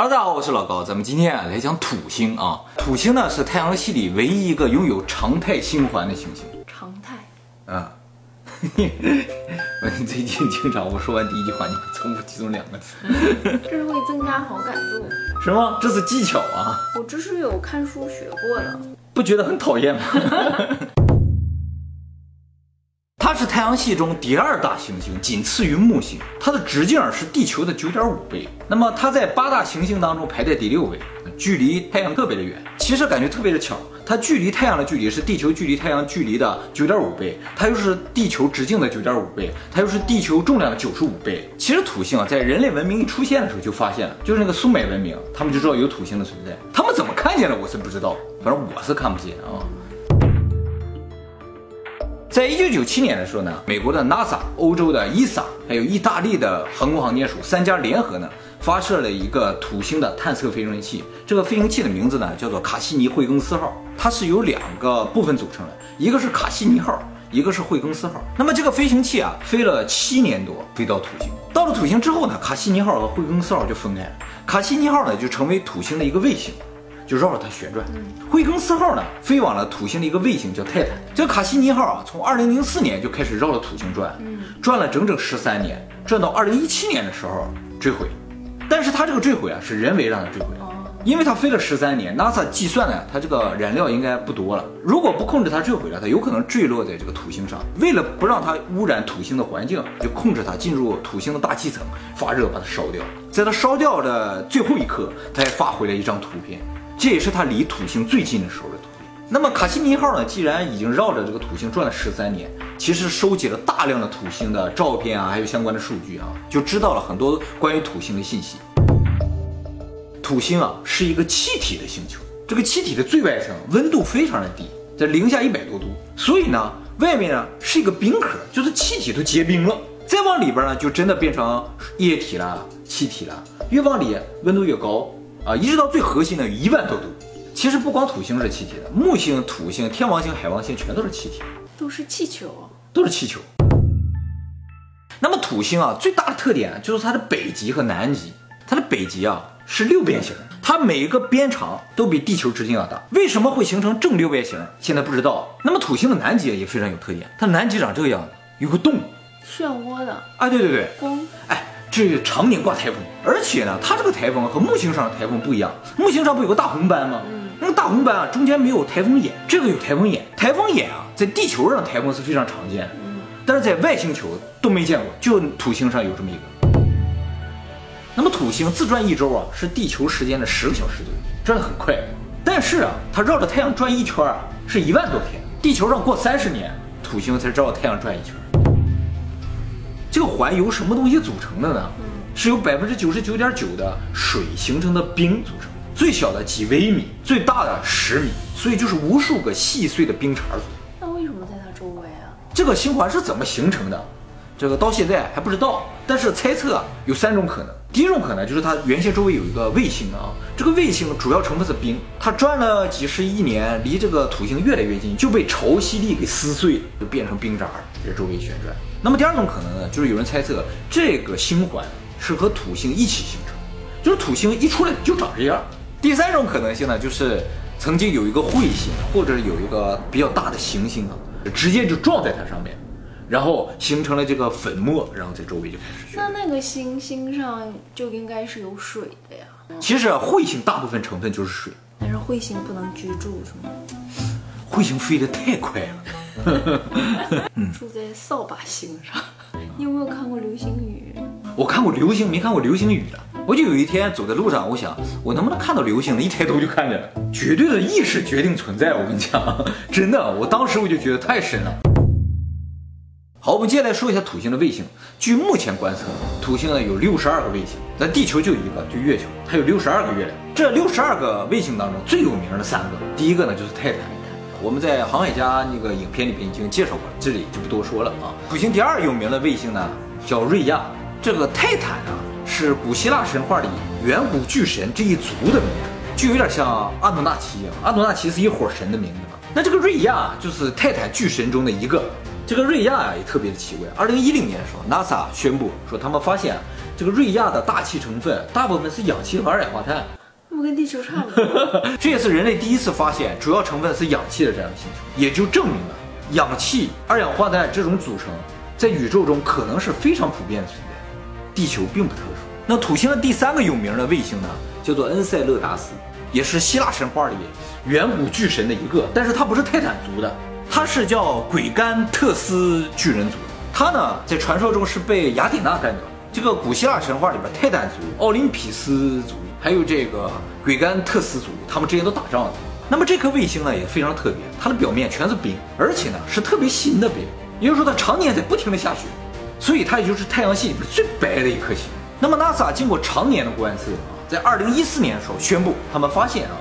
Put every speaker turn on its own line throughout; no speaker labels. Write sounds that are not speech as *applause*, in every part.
Hello，大家好，我是老高，咱们今天啊来讲土星啊。土星呢是太阳系里唯一一个拥有常态星环的行星
常态。
啊。*laughs* 我最近经常我说完第一句话，你会重复其中两个词，
这是会增加好感度。
什么？这是技巧啊！
我这是有看书学过的，
不觉得很讨厌吗？*laughs* 它是太阳系中第二大行星，仅次于木星。它的直径是地球的九点五倍。那么它在八大行星当中排在第六位，距离太阳特别的远。其实感觉特别的巧，它距离太阳的距离是地球距离太阳距离的九点五倍，它又是地球直径的九点五倍，它又是地球重量的九十五倍。其实土星啊，在人类文明一出现的时候就发现了，就是那个苏美文明，他们就知道有土星的存在。他们怎么看见了，我是不知道，反正我是看不见啊。在一九九七年的时候呢，美国的 NASA、欧洲的 ESA，还有意大利的航空航天署三家联合呢，发射了一个土星的探测飞行器。这个飞行器的名字呢叫做卡西尼惠更斯号，它是由两个部分组成的，一个是卡西尼号，一个是惠更斯号。那么这个飞行器啊，飞了七年多，飞到土星。到了土星之后呢，卡西尼号和惠更斯号就分开了，卡西尼号呢就成为土星的一个卫星。就绕着它旋转。惠更斯号呢，飞往了土星的一个卫星叫泰坦。这个卡西尼号啊，从二零零四年就开始绕着土星转，转了整整十三年，转到二零一七年的时候坠毁。但是它这个坠毁啊，是人为让它坠毁，因为它飞了十三年，NASA 计算呢，它这个燃料应该不多了。如果不控制它坠毁了，它有可能坠落在这个土星上。为了不让它污染土星的环境，就控制它进入土星的大气层发热，把它烧掉。在它烧掉的最后一刻，它还发回了一张图片。这也是它离土星最近的时候的图片。那么卡西尼号呢？既然已经绕着这个土星转了十三年，其实收集了大量的土星的照片啊，还有相关的数据啊，就知道了很多关于土星的信息。土星啊是一个气体的星球，这个气体的最外层温度非常的低，在零下一百多度，所以呢，外面呢是一个冰壳，就是气体都结冰了。再往里边呢，就真的变成液体了、气体了。越往里温度越高。啊，一直到最核心的一万多度。其实不光土星是气体的，木星、土星、天王星、海王星全都是气体，
都是气球，
都是气球。那么土星啊，最大的特点就是它的北极和南极。它的北极啊是六边形，它每一个边长都比地球直径要大。为什么会形成正六边形？现在不知道。那么土星的南极也非常有特点，它南极长这个样子，有个洞，
漩涡的。
啊，对对对，
风，
哎。这常年刮台风，而且呢，它这个台风和木星上的台风不一样。木星上不有个大红斑吗？嗯，那个大红斑啊，中间没有台风眼，这个有台风眼。台风眼啊，在地球上台风是非常常见的，但是在外星球都没见过，就土星上有这么一个。那么土星自转一周啊，是地球时间的十个小时左右，转得很快。但是啊，它绕着太阳转一圈啊，是一万多天。地球上过三十年，土星才绕着太阳转一圈。这个环由什么东西组成的呢？是由百分之九十九点九的水形成的冰组成，最小的几微米，最大的十米，所以就是无数个细碎的冰碴组。
那为什么在它周围啊？
这个星环是怎么形成的？这个到现在还不知道，但是猜测有三种可能。第一种可能就是它原先周围有一个卫星啊，这个卫星主要成分是冰，它转了几十亿年，离这个土星越来越近，就被潮汐力给撕碎了，就变成冰渣在周围旋转。那么第二种可能呢，就是有人猜测这个星环是和土星一起形成，就是土星一出来就长这样。第三种可能性呢，就是曾经有一个彗星或者有一个比较大的行星啊，直接就撞在它上面。然后形成了这个粉末，然后在周围就开始。
那那个行星上就应该是有水的呀。
其实彗星大部分成分就是水，
但是彗星不能居住，是吗？
彗星飞得太快了。*laughs*
住在扫把星上。你有没有看过流星雨？
我看过流星，没看过流星雨的。我就有一天走在路上，我想我能不能看到流星呢？一抬头就看见了。绝对的意识决定存在，我跟你讲，真的，我当时我就觉得太神了。好，我们接下来说一下土星的卫星。据目前观测，土星呢有六十二个卫星，那地球就一个，就月球，它有六十二个月亮。这六十二个卫星当中最有名的三个，第一个呢就是泰坦，我们在航海家那个影片里边已经介绍过，这里就不多说了啊。土星第二有名的卫星呢叫瑞亚，这个泰坦啊是古希腊神话里远古巨神这一族的名字，就有点像阿努纳奇一样，阿努纳奇是一伙神的名字嘛。那这个瑞亚就是泰坦巨神中的一个。这个瑞亚啊也特别的奇怪。二零一零年的时候，NASA 宣布说他们发现这个瑞亚的大气成分大部分是氧气和二氧化碳，
不跟地球差不多？*laughs*
这也是人类第一次发现主要成分是氧气的这样的星球，也就证明了氧气、二氧化碳这种组成在宇宙中可能是非常普遍的存在，地球并不特殊。那土星的第三个有名的卫星呢，叫做恩塞勒达斯，也是希腊神话里远古巨神的一个，但是它不是泰坦族的，它是叫鬼甘特斯巨人族。他呢，在传说中是被雅典娜干掉。这个古希腊神话里边，泰坦族、奥林匹斯族，还有这个鬼甘特斯族，他们之间都打仗的。那么这颗卫星呢，也非常特别，它的表面全是冰，而且呢是特别新的冰，也就是说它常年在不停的下雪，所以它也就是太阳系里面最白的一颗星。那么 NASA 经过常年的观测啊，在二零一四年的时候宣布，他们发现啊，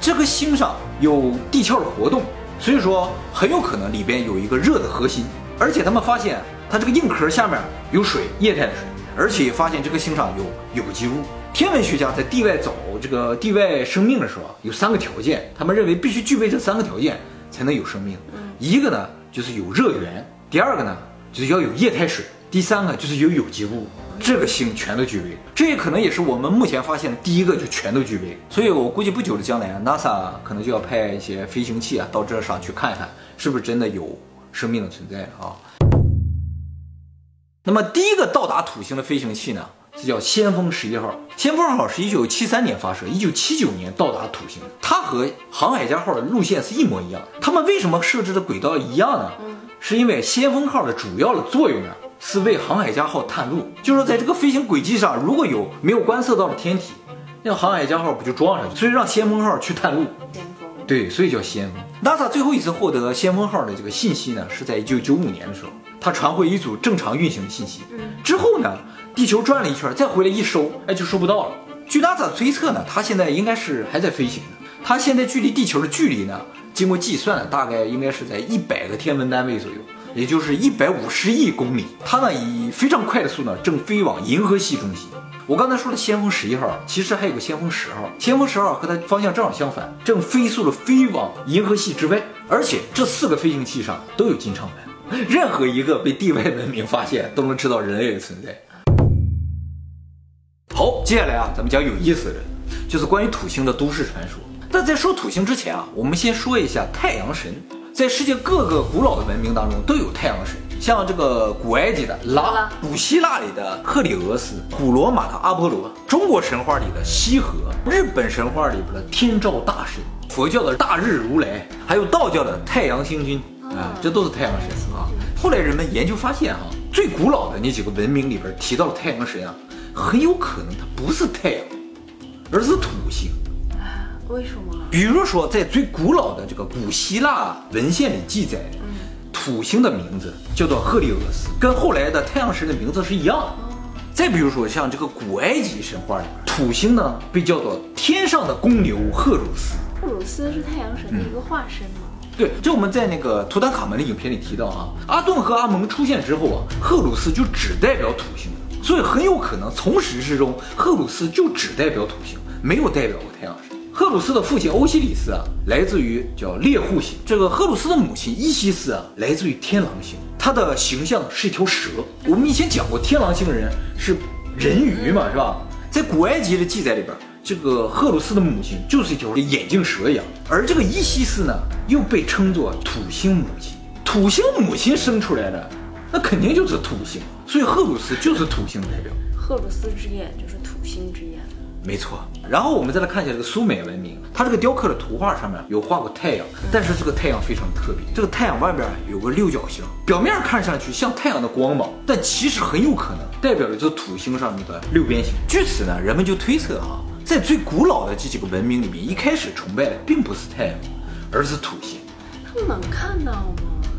这颗星上有地壳的活动，所以说很有可能里边有一个热的核心，而且他们发现它这个硬壳下面有水，液态的水。而且发现这个星上有有机物。天文学家在地外找这个地外生命的时候啊，有三个条件，他们认为必须具备这三个条件才能有生命。一个呢就是有热源，第二个呢就是要有液态水，第三个就是有有机物。这个星全都具备，这也可能也是我们目前发现的第一个就全都具备。所以我估计不久的将来啊，NASA 可能就要派一些飞行器啊到这上去看一看，是不是真的有生命的存在啊。那么第一个到达土星的飞行器呢，是叫先锋十一号。先锋号是一九七三年发射，一九七九年到达土星。它和航海家号的路线是一模一样。他们为什么设置的轨道一样呢？是因为先锋号的主要的作用呢，是为航海家号探路。就是说，在这个飞行轨迹上，如果有没有观测到的天体，那航海家号不就撞上去？所以让先锋号去探路。
先锋。
对，所以叫先锋。NASA 最后一次获得先锋号的这个信息呢，是在一九九五年的时候。它传回一组正常运行的信息，之后呢，地球转了一圈，再回来一收，哎，就收不到了。据 NASA 推测呢，它现在应该是还在飞行呢。它现在距离地球的距离呢，经过计算，大概应该是在一百个天文单位左右，也就是一百五十亿公里。它呢以非常快的速度正飞往银河系中心。我刚才说的先锋十一号，其实还有个先锋十号。先锋十号和它方向正好相反，正飞速的飞往银河系之外。而且这四个飞行器上都有金唱片。任何一个被地外文明发现，都能知道人类的存在。好，接下来啊，咱们讲有意思的，就是关于土星的都市传说。但在说土星之前啊，我们先说一下太阳神。在世界各个古老的文明当中都有太阳神，像这个古埃及的拉，古希腊里的赫里俄斯，古罗马的阿波罗，中国神话里的羲和，日本神话里边的天照大神，佛教的大日如来，还有道教的太阳星君。啊，这都是太阳神啊！后来人们研究发现，哈，最古老的那几个文明里边提到了太阳神啊，很有可能它不是太阳，而是土星。
为什么？
比如说，在最古老的这个古希腊文献里记载，土星的名字叫做赫利俄斯，跟后来的太阳神的名字是一样的。再比如说，像这个古埃及神话里，土星呢被叫做天上的公牛赫鲁斯。
赫鲁斯是太阳神的一个化身吗？
对，这我们在那个图坦卡门的影片里提到啊，阿顿和阿蒙出现之后啊，赫鲁斯就只代表土星，所以很有可能从始至终，赫鲁斯就只代表土星，没有代表过太阳神。赫鲁斯的父亲欧西里斯啊，来自于叫猎户星；这个赫鲁斯的母亲伊西斯啊，来自于天狼星。他的形象是一条蛇。我们以前讲过，天狼星人是人鱼嘛，是吧？在古埃及的记载里边。这个赫鲁斯的母亲就是一条眼镜蛇一样，而这个伊西斯呢，又被称作土星母亲。土星母亲生出来的，那肯定就是土星，所以赫鲁斯就是土星代表。
赫鲁斯之眼就是土星之眼，
没错。然后我们再来看一下这个苏美文明，它这个雕刻的图画上面有画过太阳，但是这个太阳非常特别，这个太阳外边有个六角星，表面看上去像太阳的光芒，但其实很有可能代表的就是土星上面的六边形。据此呢，人们就推测哈。在最古老的这几个文明里面，一开始崇拜的并不是太阳，而是土星。
他们能看到吗？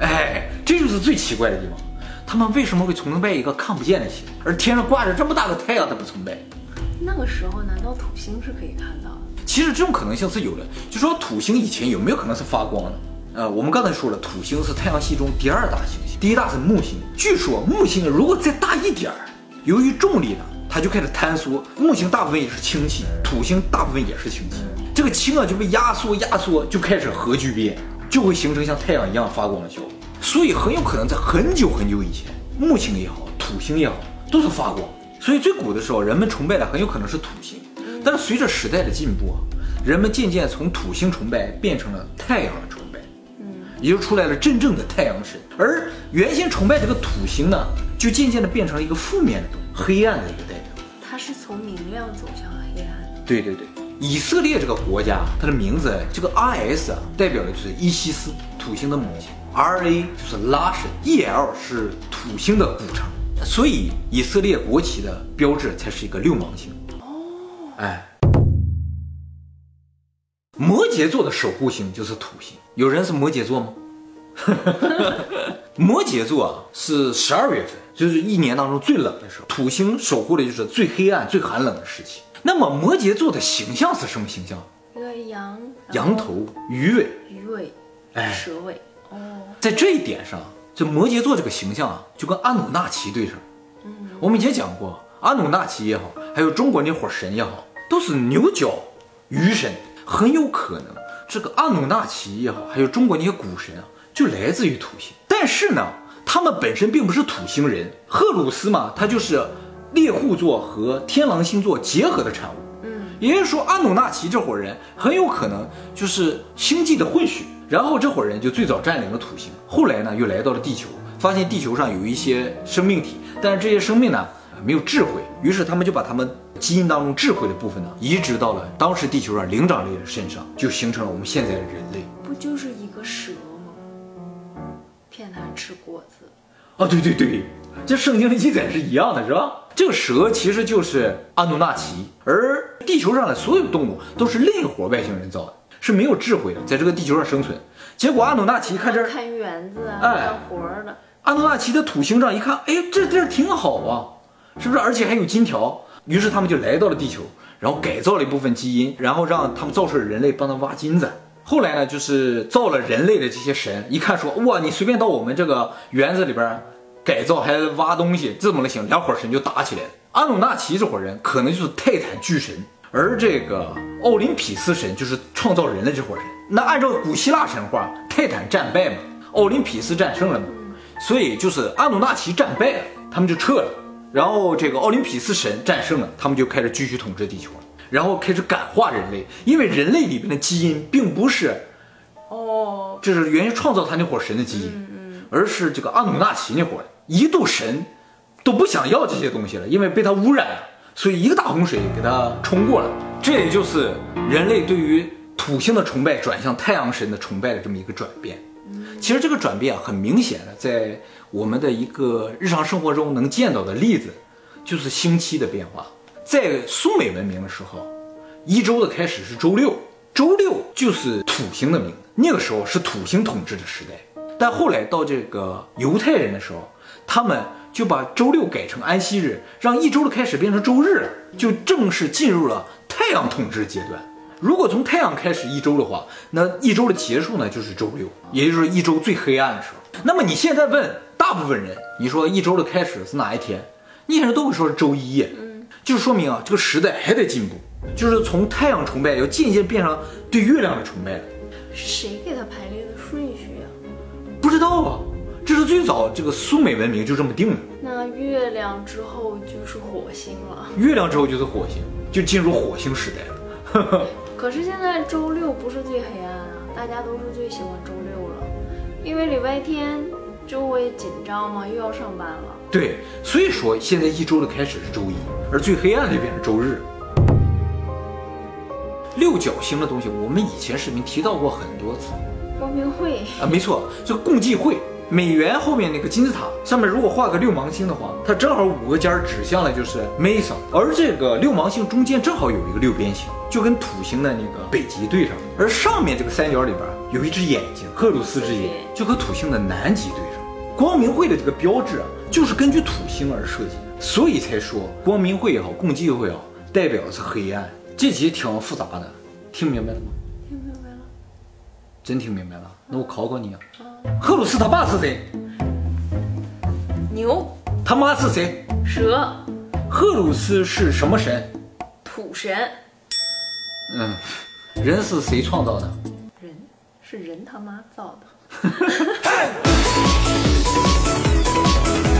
哎，这就是最奇怪的地方。他们为什么会崇拜一个看不见的星，而天上挂着这么大的太阳，他不崇拜？
那个时候，难道土星是可以看到的？
其实这种可能性是有的。就说土星以前有没有可能是发光的？呃，我们刚才说了，土星是太阳系中第二大行星，第一大是木星。据说木星如果再大一点儿，由于重力呢？它就开始坍缩，木星大部分也是氢气，土星大部分也是氢气，这个氢啊就被压缩压缩，就开始核聚变，就会形成像太阳一样发光的效果。所以很有可能在很久很久以前，木星也好，土星也好，都是发光。所以最古的时候，人们崇拜的很有可能是土星。但是随着时代的进步啊，人们渐渐从土星崇拜变成了太阳的崇拜，嗯，也就出来了真正的太阳神。而原先崇拜这个土星呢，就渐渐的变成了一个负面的东西，黑暗的一个代表。
它是从明亮走向黑暗。
对对对，以色列这个国家，它的名字这个 R S 啊，代表的就是伊西斯，土星的母亲；R A 就是拉神，E L 是土星的古城，所以以色列国旗的标志才是一个六芒星。哦哎，摩羯座的守护星就是土星。有人是摩羯座吗？*laughs* 摩羯座啊，是十二月份，就是一年当中最冷的时候。土星守护的就是最黑暗、最寒冷的时期。那么摩羯座的形象是什么形象？
一个羊，
羊头、鱼尾、
鱼尾，
哎
蛇尾。哦，
在这一点上，这摩羯座这个形象啊，就跟阿努纳奇对上。嗯，我们以前讲过，阿努纳奇也好，还有中国那伙神也好。都是牛角鱼神，很有可能这个阿努纳奇也好，还有中国那些古神啊，就来自于土星。但是呢，他们本身并不是土星人。赫鲁斯嘛，他就是猎户座和天狼星座结合的产物。也就是说，阿努纳奇这伙人很有可能就是星际的混血。然后这伙人就最早占领了土星，后来呢又来到了地球，发现地球上有一些生命体，但是这些生命呢没有智慧，于是他们就把他们。基因当中智慧的部分呢，移植到了当时地球上灵长类的身上，就形成了我们现在的人类。
不就是一个蛇吗？骗他吃果子。*laughs*
啊，对对对，这圣经的记载是一样的，是吧？这个蛇其实就是阿努纳奇，而地球上的所有动物都是另一伙外星人造的，是没有智慧的，在这个地球上生存。结果阿努纳奇一看这儿，
看园子啊，干活的。
阿努纳奇的土星上一看，哎，这地儿挺好啊，是不是？而且还有金条。于是他们就来到了地球，然后改造了一部分基因，然后让他们造出了人类帮他挖金子。后来呢，就是造了人类的这些神，一看说哇，你随便到我们这个园子里边改造还挖东西，这怎么行？两伙神就打起来了。阿努纳奇这伙人可能就是泰坦巨神，而这个奥林匹斯神就是创造人类这伙人。那按照古希腊神话，泰坦战败嘛，奥林匹斯战胜了嘛，所以就是阿努纳奇战败了，他们就撤了。然后这个奥林匹斯神战胜了，他们就开始继续统治地球了，然后开始感化人类，因为人类里边的基因并不是，
哦，
就是原先创造他那伙神的基因，而是这个阿努纳奇那伙一度神都不想要这些东西了，因为被它污染了，所以一个大洪水给它冲过了。这也就是人类对于土星的崇拜转向太阳神的崇拜的这么一个转变。其实这个转变啊，很明显的在。我们的一个日常生活中能见到的例子，就是星期的变化。在苏美文明的时候，一周的开始是周六，周六就是土星的名。那个时候是土星统治的时代。但后来到这个犹太人的时候，他们就把周六改成安息日，让一周的开始变成周日了，就正式进入了太阳统治阶段。如果从太阳开始一周的话，那一周的结束呢就是周六，也就是一周最黑暗的时候。那么你现在问？大部分人，你说一周的开始是哪一天？那些人都会说是周一，嗯，就说明啊，这个时代还在进步，就是从太阳崇拜要渐渐变成对月亮的崇拜了。
是谁给他排列的顺序呀？
不知道啊，这是最早这个苏美文明就这么定的。
那月亮之后就是火星了。
月亮之后就是火星，就进入火星时代了。
可是现在周六不是最黑暗啊，大家都是最喜欢周六了，因为礼拜天。周围紧张嘛？又要上班了。
对，所以说现在一周的开始是周一，而最黑暗的变成周日。六角星的东西，我们以前视频提到过很多次。
光明会
啊，没错，就共济会。美元后面那个金字塔上面，如果画个六芒星的话，它正好五个尖指向了就是 Mesa，而这个六芒星中间正好有一个六边形，就跟土星的那个北极对上。而上面这个三角里边有一只眼睛，赫鲁斯之眼，就和土星的南极对上。光明会的这个标志啊，就是根据土星而设计的，所以才说光明会也好，共济会也好，代表的是黑暗。这题挺复杂的，听明白了吗？
听明白了，
真听明白了。那我考考你啊，赫鲁斯他爸是谁？
牛。
他妈是谁？
蛇。
赫鲁斯是什么神？
土神。
嗯，人是谁创造的？
人是人他妈造的。*laughs* *laughs*